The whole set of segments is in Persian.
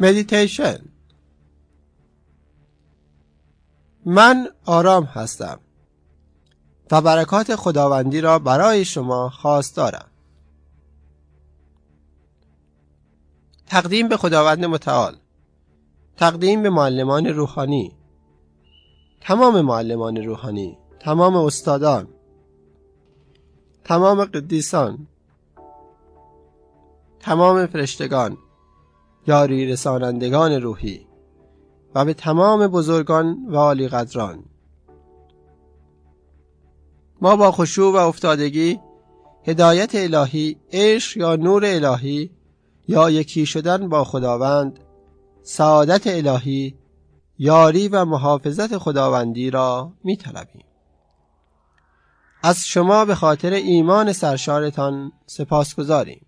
مدیتیشن من آرام هستم. و برکات خداوندی را برای شما خواست دارم. تقدیم به خداوند متعال. تقدیم به معلمان روحانی. تمام معلمان روحانی. تمام استادان. تمام قدیسان. تمام فرشتگان. یاری رسانندگان روحی و به تمام بزرگان و عالی قدران ما با خشوع و افتادگی هدایت الهی عشق یا نور الهی یا یکی شدن با خداوند سعادت الهی یاری و محافظت خداوندی را می طلبیم. از شما به خاطر ایمان سرشارتان سپاس گذاریم.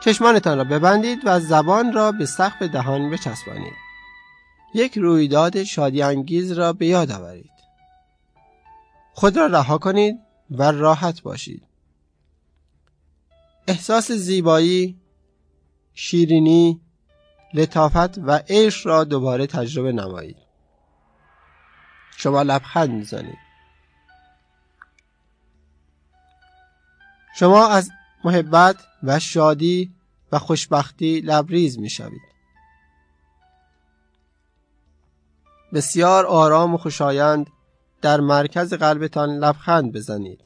چشمانتان را ببندید و زبان را به سقف دهان بچسبانید. یک رویداد شادی انگیز را به یاد آورید. خود را رها کنید و راحت باشید. احساس زیبایی، شیرینی، لطافت و عشق را دوباره تجربه نمایید. شما لبخند می‌زنید. شما از محبت و شادی و خوشبختی لبریز می شوید. بسیار آرام و خوشایند در مرکز قلبتان لبخند بزنید.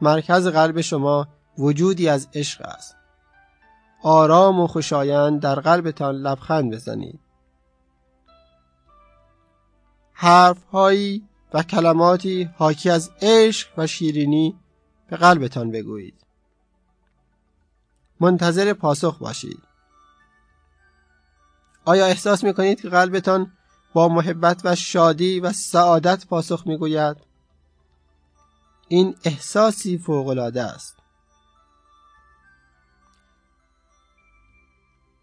مرکز قلب شما وجودی از عشق است. آرام و خوشایند در قلبتان لبخند بزنید. حرف هایی و کلماتی حاکی از عشق و شیرینی به قلبتان بگویید. منتظر پاسخ باشید. آیا احساس می کنید که قلبتان با محبت و شادی و سعادت پاسخ می گوید؟ این احساسی فوقالعاده است.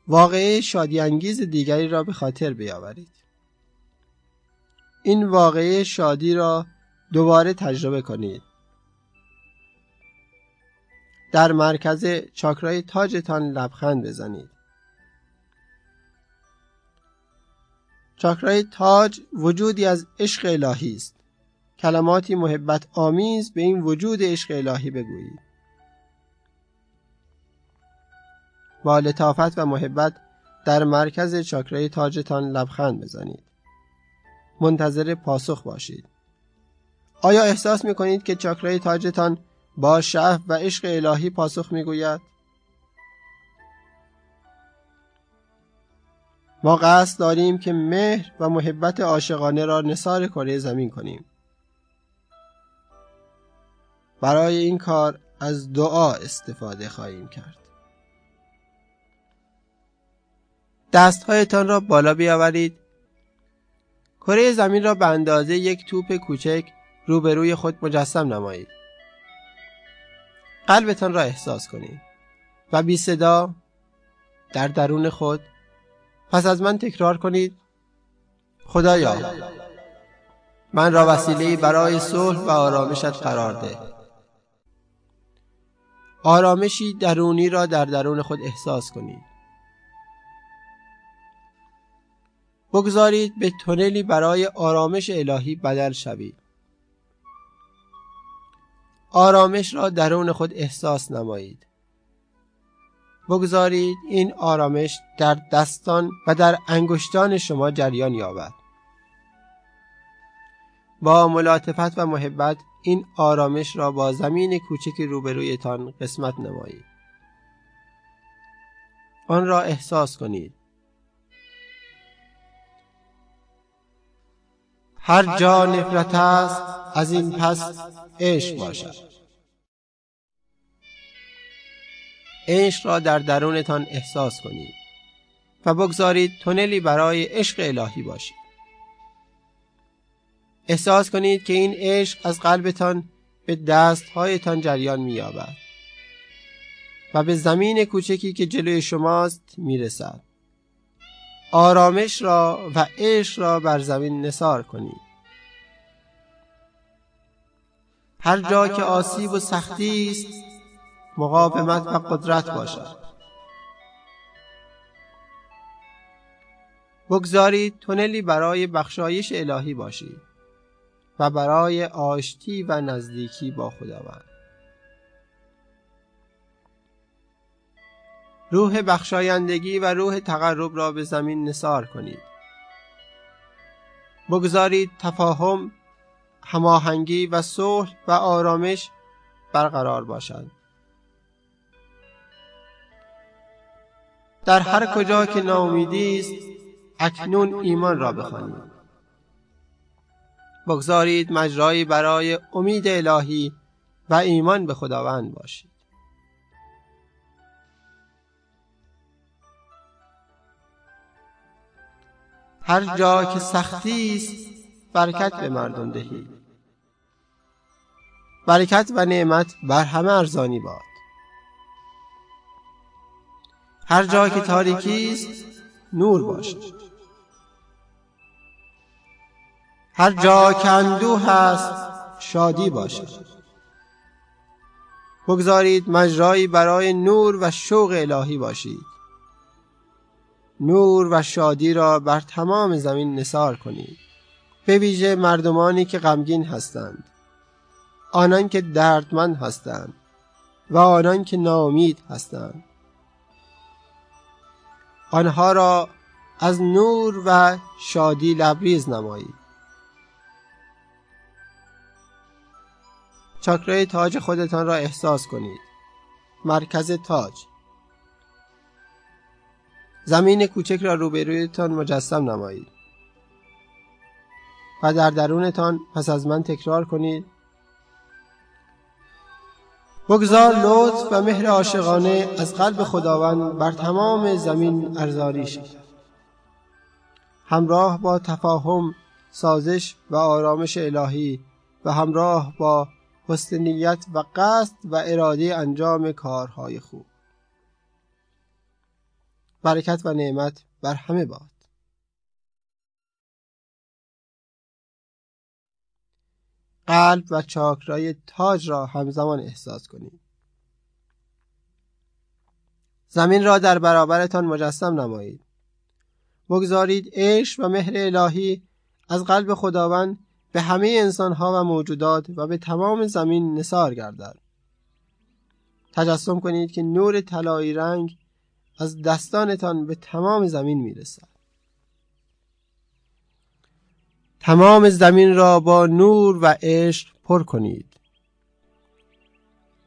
واقعه شادی انگیز دیگری را به خاطر بیاورید. این واقعه شادی را دوباره تجربه کنید. در مرکز چاکرای تاجتان لبخند بزنید. چاکرای تاج وجودی از عشق الهی است. کلماتی محبت آمیز به این وجود عشق الهی بگویید. با لطافت و محبت در مرکز چاکرای تاجتان لبخند بزنید. منتظر پاسخ باشید. آیا احساس می کنید که چاکرای تاجتان با شعف و عشق الهی پاسخ می‌گوید. ما قصد داریم که مهر و محبت عاشقانه را نثار کره زمین کنیم. برای این کار از دعا استفاده خواهیم کرد. دستهایتان را بالا بیاورید. کره زمین را به اندازه یک توپ کوچک روبروی خود مجسم نمایید. قلبتان را احساس کنید و بی صدا در درون خود. پس از من تکرار کنید. خدایا من را وسیله برای صلح و آرامشت قرار ده. آرامشی درونی را در درون خود احساس کنید. بگذارید به تونلی برای آرامش الهی بدل شوید. آرامش را درون خود احساس نمایید. بگذارید این آرامش در دستان و در انگشتان شما جریان یابد. با ملاطفت و محبت این آرامش را با زمین کوچک روبرویتان قسمت نمایید. آن را احساس کنید. هر جا نفرت است از این پس عشق باشد. عشق را در درونتان احساس کنید و بگذارید تونلی برای عشق الهی باشید. احساس کنید که این عشق از قلبتان به دستهایتان جریان مییابد و به زمین کوچکی که جلوی شماست می‌رسد. آرامش را و عشق را بر زمین نثار کنید هر جا که آسیب و سختی است مقاومت و قدرت باشد. بگذارید تونلی برای بخشایش الهی باشید و برای آشتی و نزدیکی با خداوند. روح بخشایندگی و روح تقرب را به زمین نثار کنید. بگذارید تفاهم هماهنگی و صلح و آرامش برقرار باشد. در هر کجا که ناامیدی است اکنون ایمان را بخوانید. بگذارید مجرایی برای امید الهی و ایمان به خداوند باشید. هر جا که سختی است برکت به مردم دهید برکت و نعمت بر همه ارزانی باد. هر جا که تاریکی است نور باشد. هر جا که اندوه هست شادی باشد. بگذارید مجرایی برای نور و شوق الهی باشید. نور و شادی را بر تمام زمین نثار کنید به ویژه مردمانی که غمگین هستند. آنان که دردمند هستند و آنان که ناامید هستند. آنها را از نور و شادی لبریز نمایید چاکرای تاج خودتان را احساس کنید. مرکز تاج. زمین کوچک را روبرویتان مجسم نمایید. و در درونتان پس از من تکرار کنید. بگذار لطف و مهر عاشقانه از قلب خداوند بر تمام زمین ارزاری شد همراه با تفاهم سازش و آرامش الهی و همراه با حسن نیت و قصد و اراده انجام کارهای خوب. برکت و نعمت بر همه باد. قلب و چاکرای تاج را همزمان احساس کنید زمین را در برابرتان مجسم نمایید. بگذارید عشق و مهر الهی از قلب خداوند به همه انسانها و موجودات و به تمام زمین نثار گردد. تجسم کنید که نور طلایی رنگ از دستانتان به تمام زمین می‌رسد. تمام زمین را با نور و عشق پر کنید.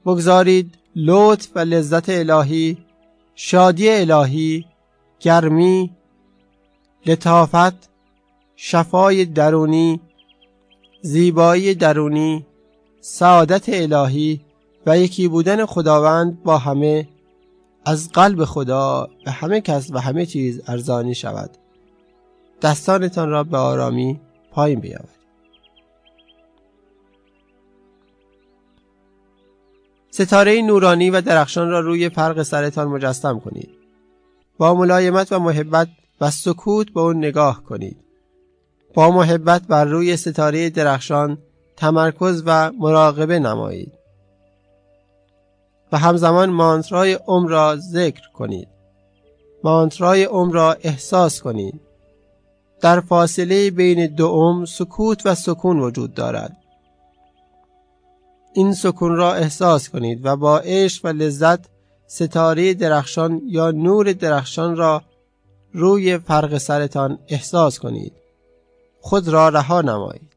بگذارید لطف و لذت الهی شادی الهی گرمی لطافت شفای درونی زیبایی درونی سعادت الهی و یکی بودن خداوند با همه از قلب خدا به همه کس و همه چیز ارزانی شود. دستانتان را به آرامی پایین بیاورید. ستاره نورانی و درخشان را روی فرق سرتان مجسم کنید. با ملایمت و محبت و سکوت به اون نگاه کنید. با محبت بر روی ستاره درخشان تمرکز و مراقبه نمایید. و همزمان مانترای عمر را ذکر کنید. مانترای عمر را احساس کنید. در فاصله بین دو عمر سکوت و سکون وجود دارد. این سکون را احساس کنید و با عشق و لذت ستاره درخشان یا نور درخشان را روی فرق سرتان احساس کنید. خود را رها نمایید.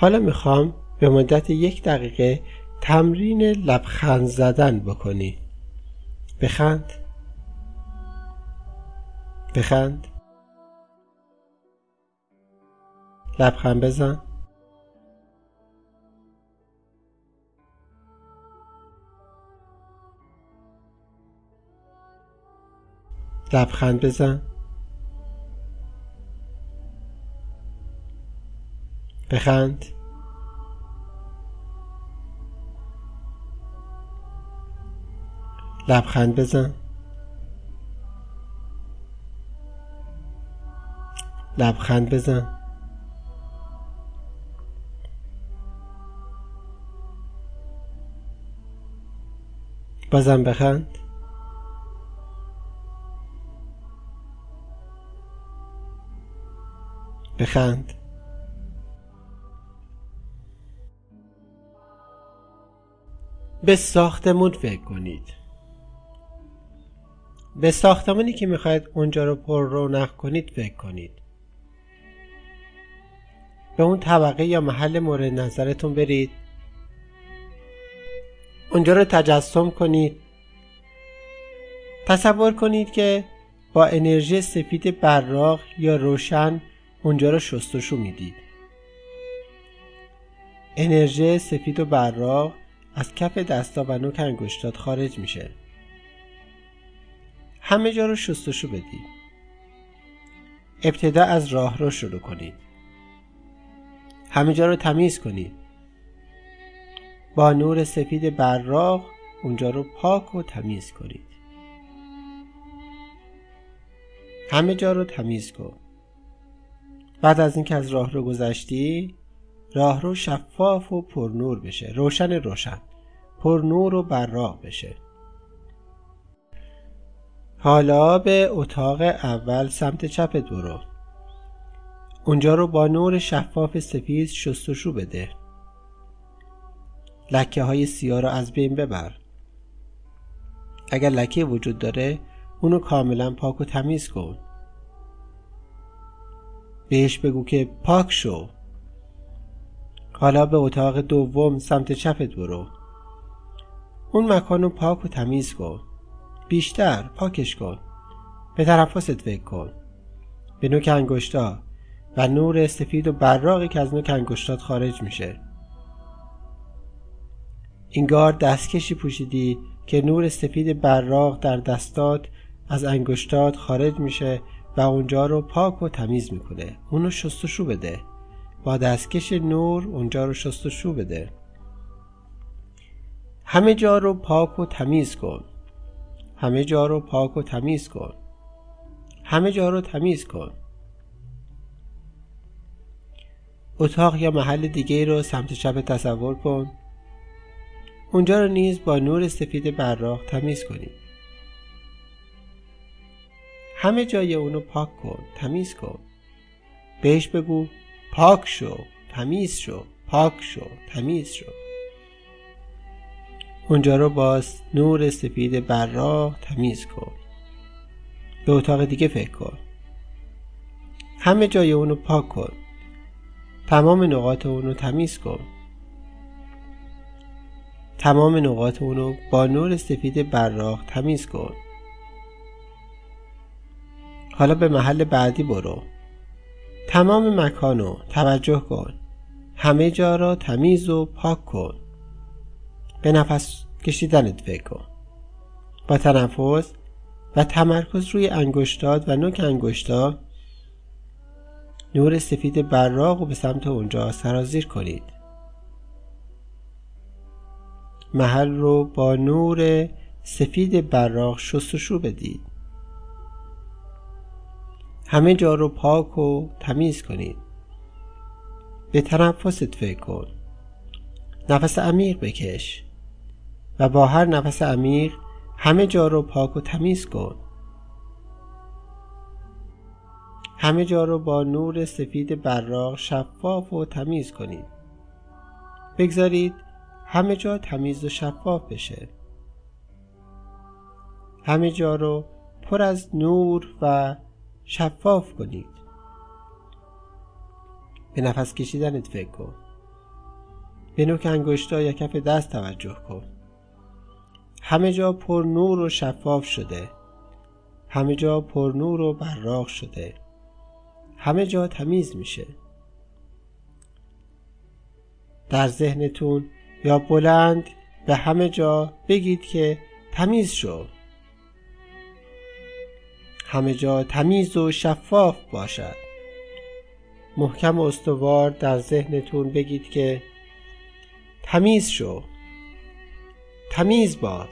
حالا می‌خوام به مدت یک دقیقه تمرین لبخند زدن بکنی. بخند. بخند. لبخند بزن. لبخند بزن. بخند. لبخند بزن. لبخند بزن. بازم بخند. بخند. به ساختمون فکر کنید. به ساختمانی که می‌خواید اونجا رو پر رونق کنید فکر کنید. به اون طبقه یا محل مورد نظرتون برید. اونجا رو تجسم کنید. تصور کنید که با انرژی سفید براق یا روشن اونجا رو شستشو می‌دید. انرژی سفید و براق از کف دستا و نوک انگشتات خارج میشه. همه جا رو شستشو بدید. ابتدا از راه رو شروع کنید. همه جا رو تمیز کنید. با نور سفید براق اونجا رو پاک و تمیز کنید. همه جا رو تمیز کن. بعد از اینکه از راه رو گذشتی راه رو شفاف و پرنور بشه. روشن روشن. پرنور و براق بشه. حالا به اتاق اول سمت چپت برو اونجا رو با نور شفاف سفید شستشو بده. لکه های سیاه رو از بین ببر. اگر لکه وجود داره اونو کاملا پاک و تمیز کن. بهش بگو که پاک شو. حالا به اتاق دوم سمت چپت برو. اون مکان رو پاک و تمیز کن. بیشتر پاکش کن. به تنفست فکر کن. به نوک انگشتا و نور سفید و براقی که از نوک انگشتات خارج میشه. اینگار دستکشی پوشیدی که نور سفید براق در دستات از انگشتات خارج میشه و اونجا رو پاک و تمیز می‌کنه. اونو شستشو بده. با دستکش نور اونجا رو شستشو بده. همه جا رو پاک و تمیز کن. همه جا رو پاک و تمیز کن. همه جا رو تمیز کن. اتاق یا محل دیگه رو سمت چپ تصور کن. اونجا رو نیز با نور سفید براق تمیز کنید همه جای اونو پاک کن تمیز کن. بهش بگو پاک شو تمیز شو پاک شو تمیز شو. اونجا رو باز نور سفید براق تمیز کن. به اتاق دیگه فکر کن. همه جای اونو پاک کن. تمام نقاط اونو تمیز کن. تمام نقاط اونو با نور سفید براق تمیز کن. حالا به محل بعدی برو. تمام مکانو توجه کن. همه جا را تمیز و پاک کن. به نفس کشیدنت فکر کن. با تنفس و تمرکز روی انگشتات و نوک انگشتا نور سفید براق و به سمت اونجا سرازیر کنید. محل رو با نور سفید براق شستشو بدید. همه جا رو پاک و تمیز کنید. به تنفست فکر کن. نفس عمیق بکش و با هر نفس عمیق همه جا رو پاک و تمیز کن. همه جا رو با نور سفید براق شفاف و تمیز کنید. بگذارید همه جا تمیز و شفاف بشه. همه جا رو پر از نور و شفاف کنید. به نفس کشیدنت فکر کن. به نوک انگشتا یا کف دست توجه کن. همه جا پر نور و شفاف شده. همه جا پر نور و براق شده. همه جا تمیز میشه. در ذهنتون یا بلند به همه جا بگید که تمیز شو. همه جا تمیز و شفاف باشد. محکم و استوار در ذهنتون بگید که تمیز شو. تمیز باد.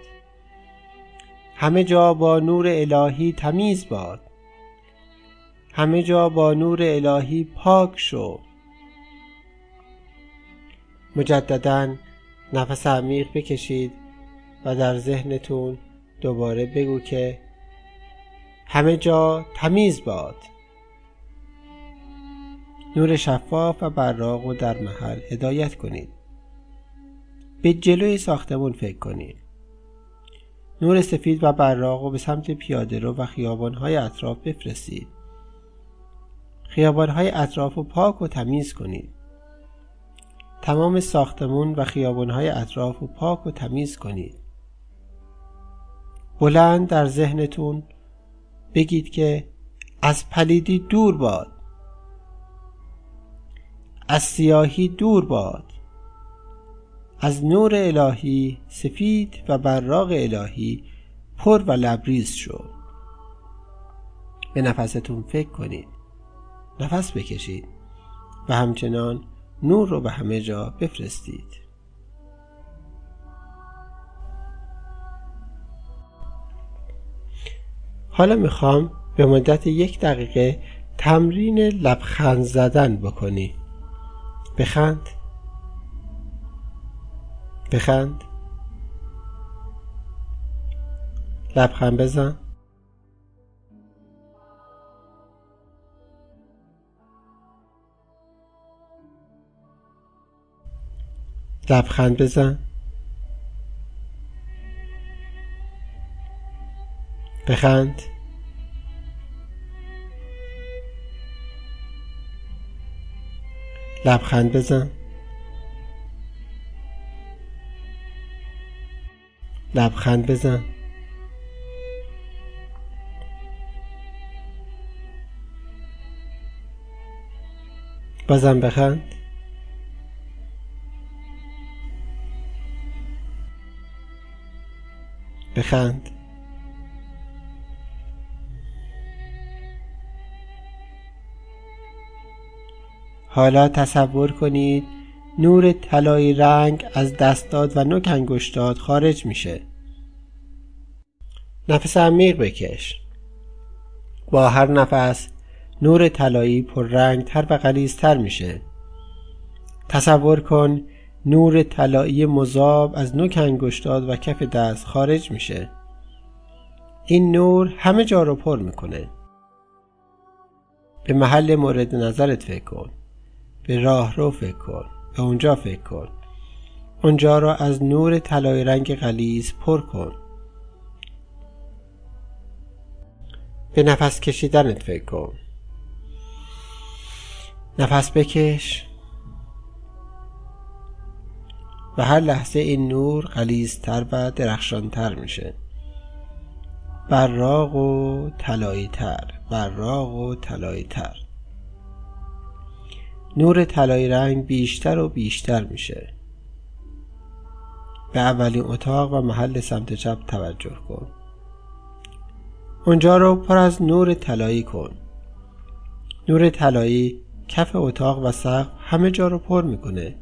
همه جا با نور الهی تمیز باد. همه جا با نور الهی پاک شو. مجددا نفس عمیق بکشید و در ذهنتون دوباره بگو که همه جا تمیز باد. نور شفاف و براق و در محل هدایت کنید. به جلوی ساختمون فکر کنید. نور سفید و براق و به سمت پیاده رو و خیابانهای اطراف بفرستید. خیابانهای اطراف رو پاک و تمیز کنید. تمام ساختمون و خیابانهای اطراف رو پاک و تمیز کنید. بلند در ذهنتون بگید که از پلیدی دور باد از سیاهی دور باد از نور الهی سفید و براق الهی پر و لبریز شو به نفستون فکر کنید نفس بکشید و همچنان نور رو به همه جا بفرستید. حالا می‌خوام به مدت یک دقیقه تمرین لبخند زدن بکنی. بخند. بخند. لبخند بزن. لبخند بزن. بخند. لبخند بزن. لبخند بزن. بازم بخند. بخند. حالا تصور کنید نور طلایی رنگ از دستاد و نوک انگشتات خارج میشه. نفس عمیق بکش. با هر نفس نور طلایی تر و غلیظتر میشه. تصور کن نور طلایی مذاب از نوک انگشتات و کف دست خارج میشه. این نور همه جا رو پر می‌کنه. به محل مورد نظرت فکر کن. به راه رو فکر کن به اونجا فکر کن. اونجا را از نور طلای رنگ غلیظ پر کن. به نفس کشیدنت فکر کن. نفس بکش. و هر لحظه این نور غلیظتر و درخشانتر میشه. براق و طلایی تر براق و طلایی تر نور طلایی رنگ بیشتر و بیشتر میشه. به اولین اتاق و محل سمت چپ توجه کن. اونجا رو پر از نور طلایی کن. نور طلایی کف اتاق و سقف همه جا رو پر می‌کنه.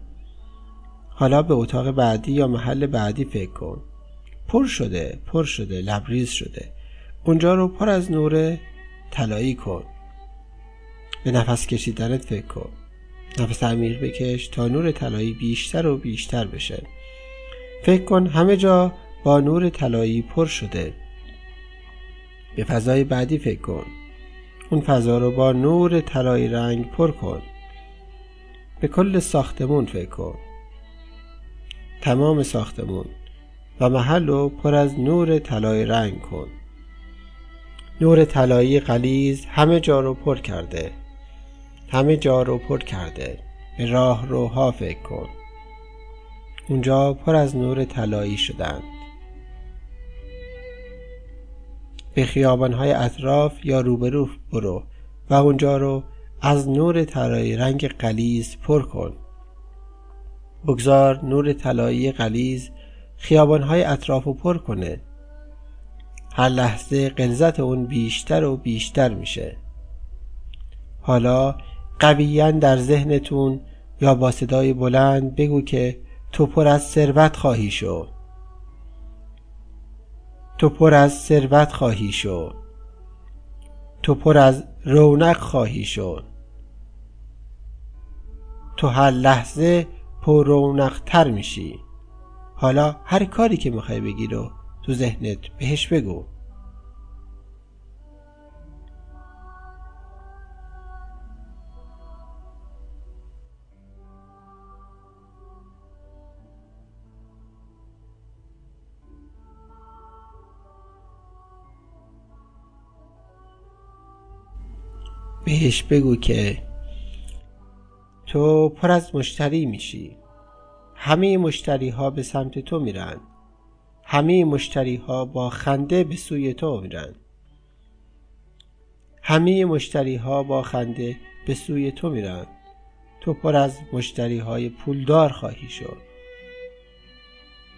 حالا به اتاق بعدی یا محل بعدی فکر کن. پر شده پر شده لبریز شده. اونجا رو پر از نور طلایی کن. به نفس کشیدنت فکر کن. نفس عمیق بکش تا نور طلایی بیشتر و بیشتر بشه. فکر کن همه جا با نور طلایی پر شده. به فضای بعدی فکر کن. اون فضا رو با نور طلایی رنگ پر کن. به کل ساختمون فکر کن. تمام ساختمون و محل رو پر از نور طلایی رنگ کن. نور طلایی غلیظ همه جا رو پر کرده. همه جا رو پر کرده. به راه روها فکر کن. اونجا پر از نور طلایی شدند. به خیابانهای اطراف یا روبرو برو و اونجا رو از نور طلایی رنگ قلیز پر کن. بگذار نور طلایی قلیز خیابانهای اطراف رو پر کنه. هر لحظه قلزت اون بیشتر و بیشتر میشه. حالا قویا در ذهنتون یا با صدای بلند بگو که تو پر از ثروت خواهی شد. تو پر از ثروت خواهی شد. تو پر از رونق خواهی شد. تو هر لحظه پر رونق تر میشی. حالا هر کاری که می‌خوای بگی رو تو ذهنت بهش بگو. بهش بگو که تو پر از مشتری میشی. همه مشتری ها به سمت تو میرن. همه مشتری ها با خنده به سوی تو میرن. همه مشتری ها با خنده به سوی تو میرن. تو پر از مشتری های پولدار خواهی شد.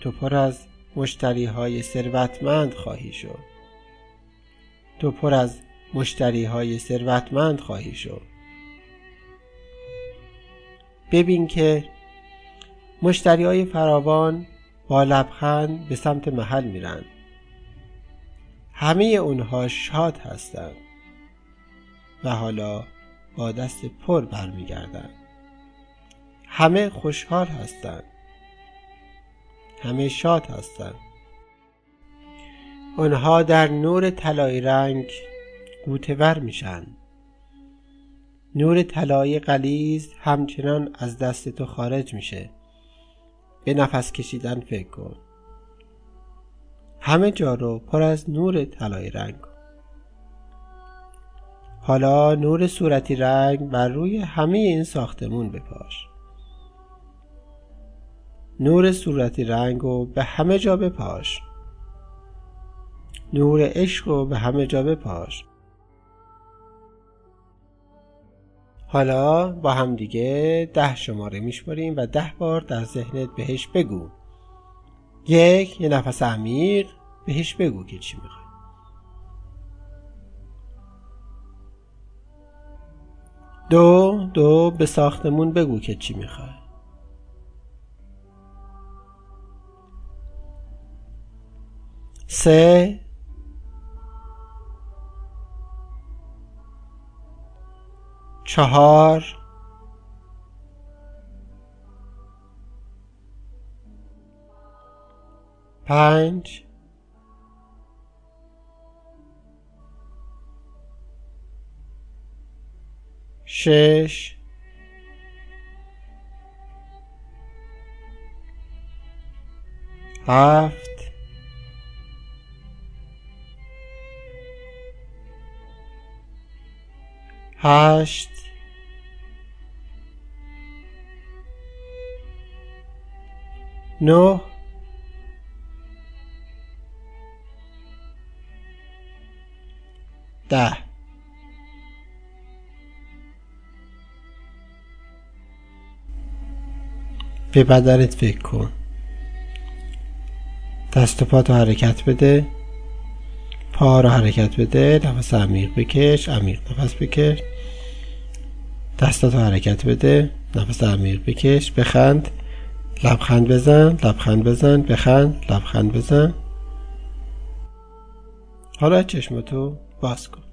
تو پر از مشتری های ثروتمند خواهی شد. تو پر از مشتری های ثروتمند خواهی شد. ببین که مشتری های فراوان با لبخند به سمت محل میرن. همه اونها شاد هستند و حالا با دست پر برمیگردند همه خوشحال هستند همه شاد هستند آنها در نور طلایی رنگ گوتور میشن. نور طلایی قلیز همچنان از دست تو خارج میشه. به نفس کشیدن فکر کن. همه جا رو پر از نور طلایی رنگ حالا نور صورتی رنگ بر روی همه این ساختمون بپاش. نور صورتی رنگ رو به همه جا بپاش. نور عشق رو به همه جا بپاش. حالا با هم دیگه ده شماره میشماریم و ده بار در ذهنت بهش بگو. یک یه نفس عمیق بهش بگو که چی می‌خوای. دو دو به ساختمون بگو که چی می‌خوای. سه چهار. پنج. شش. هفت. هشت. نه ده. به بدنت فکر کن. دست و پا حرکت بده. پا رو حرکت بده. نفس عمیق بکش. عمیق نفس بکش. دستاتو حرکت بده. نفس عمیق بکش. بخند. لبخند بزن لبخند بزن بخند لبخند بزن. حالا چشمتو باز کن.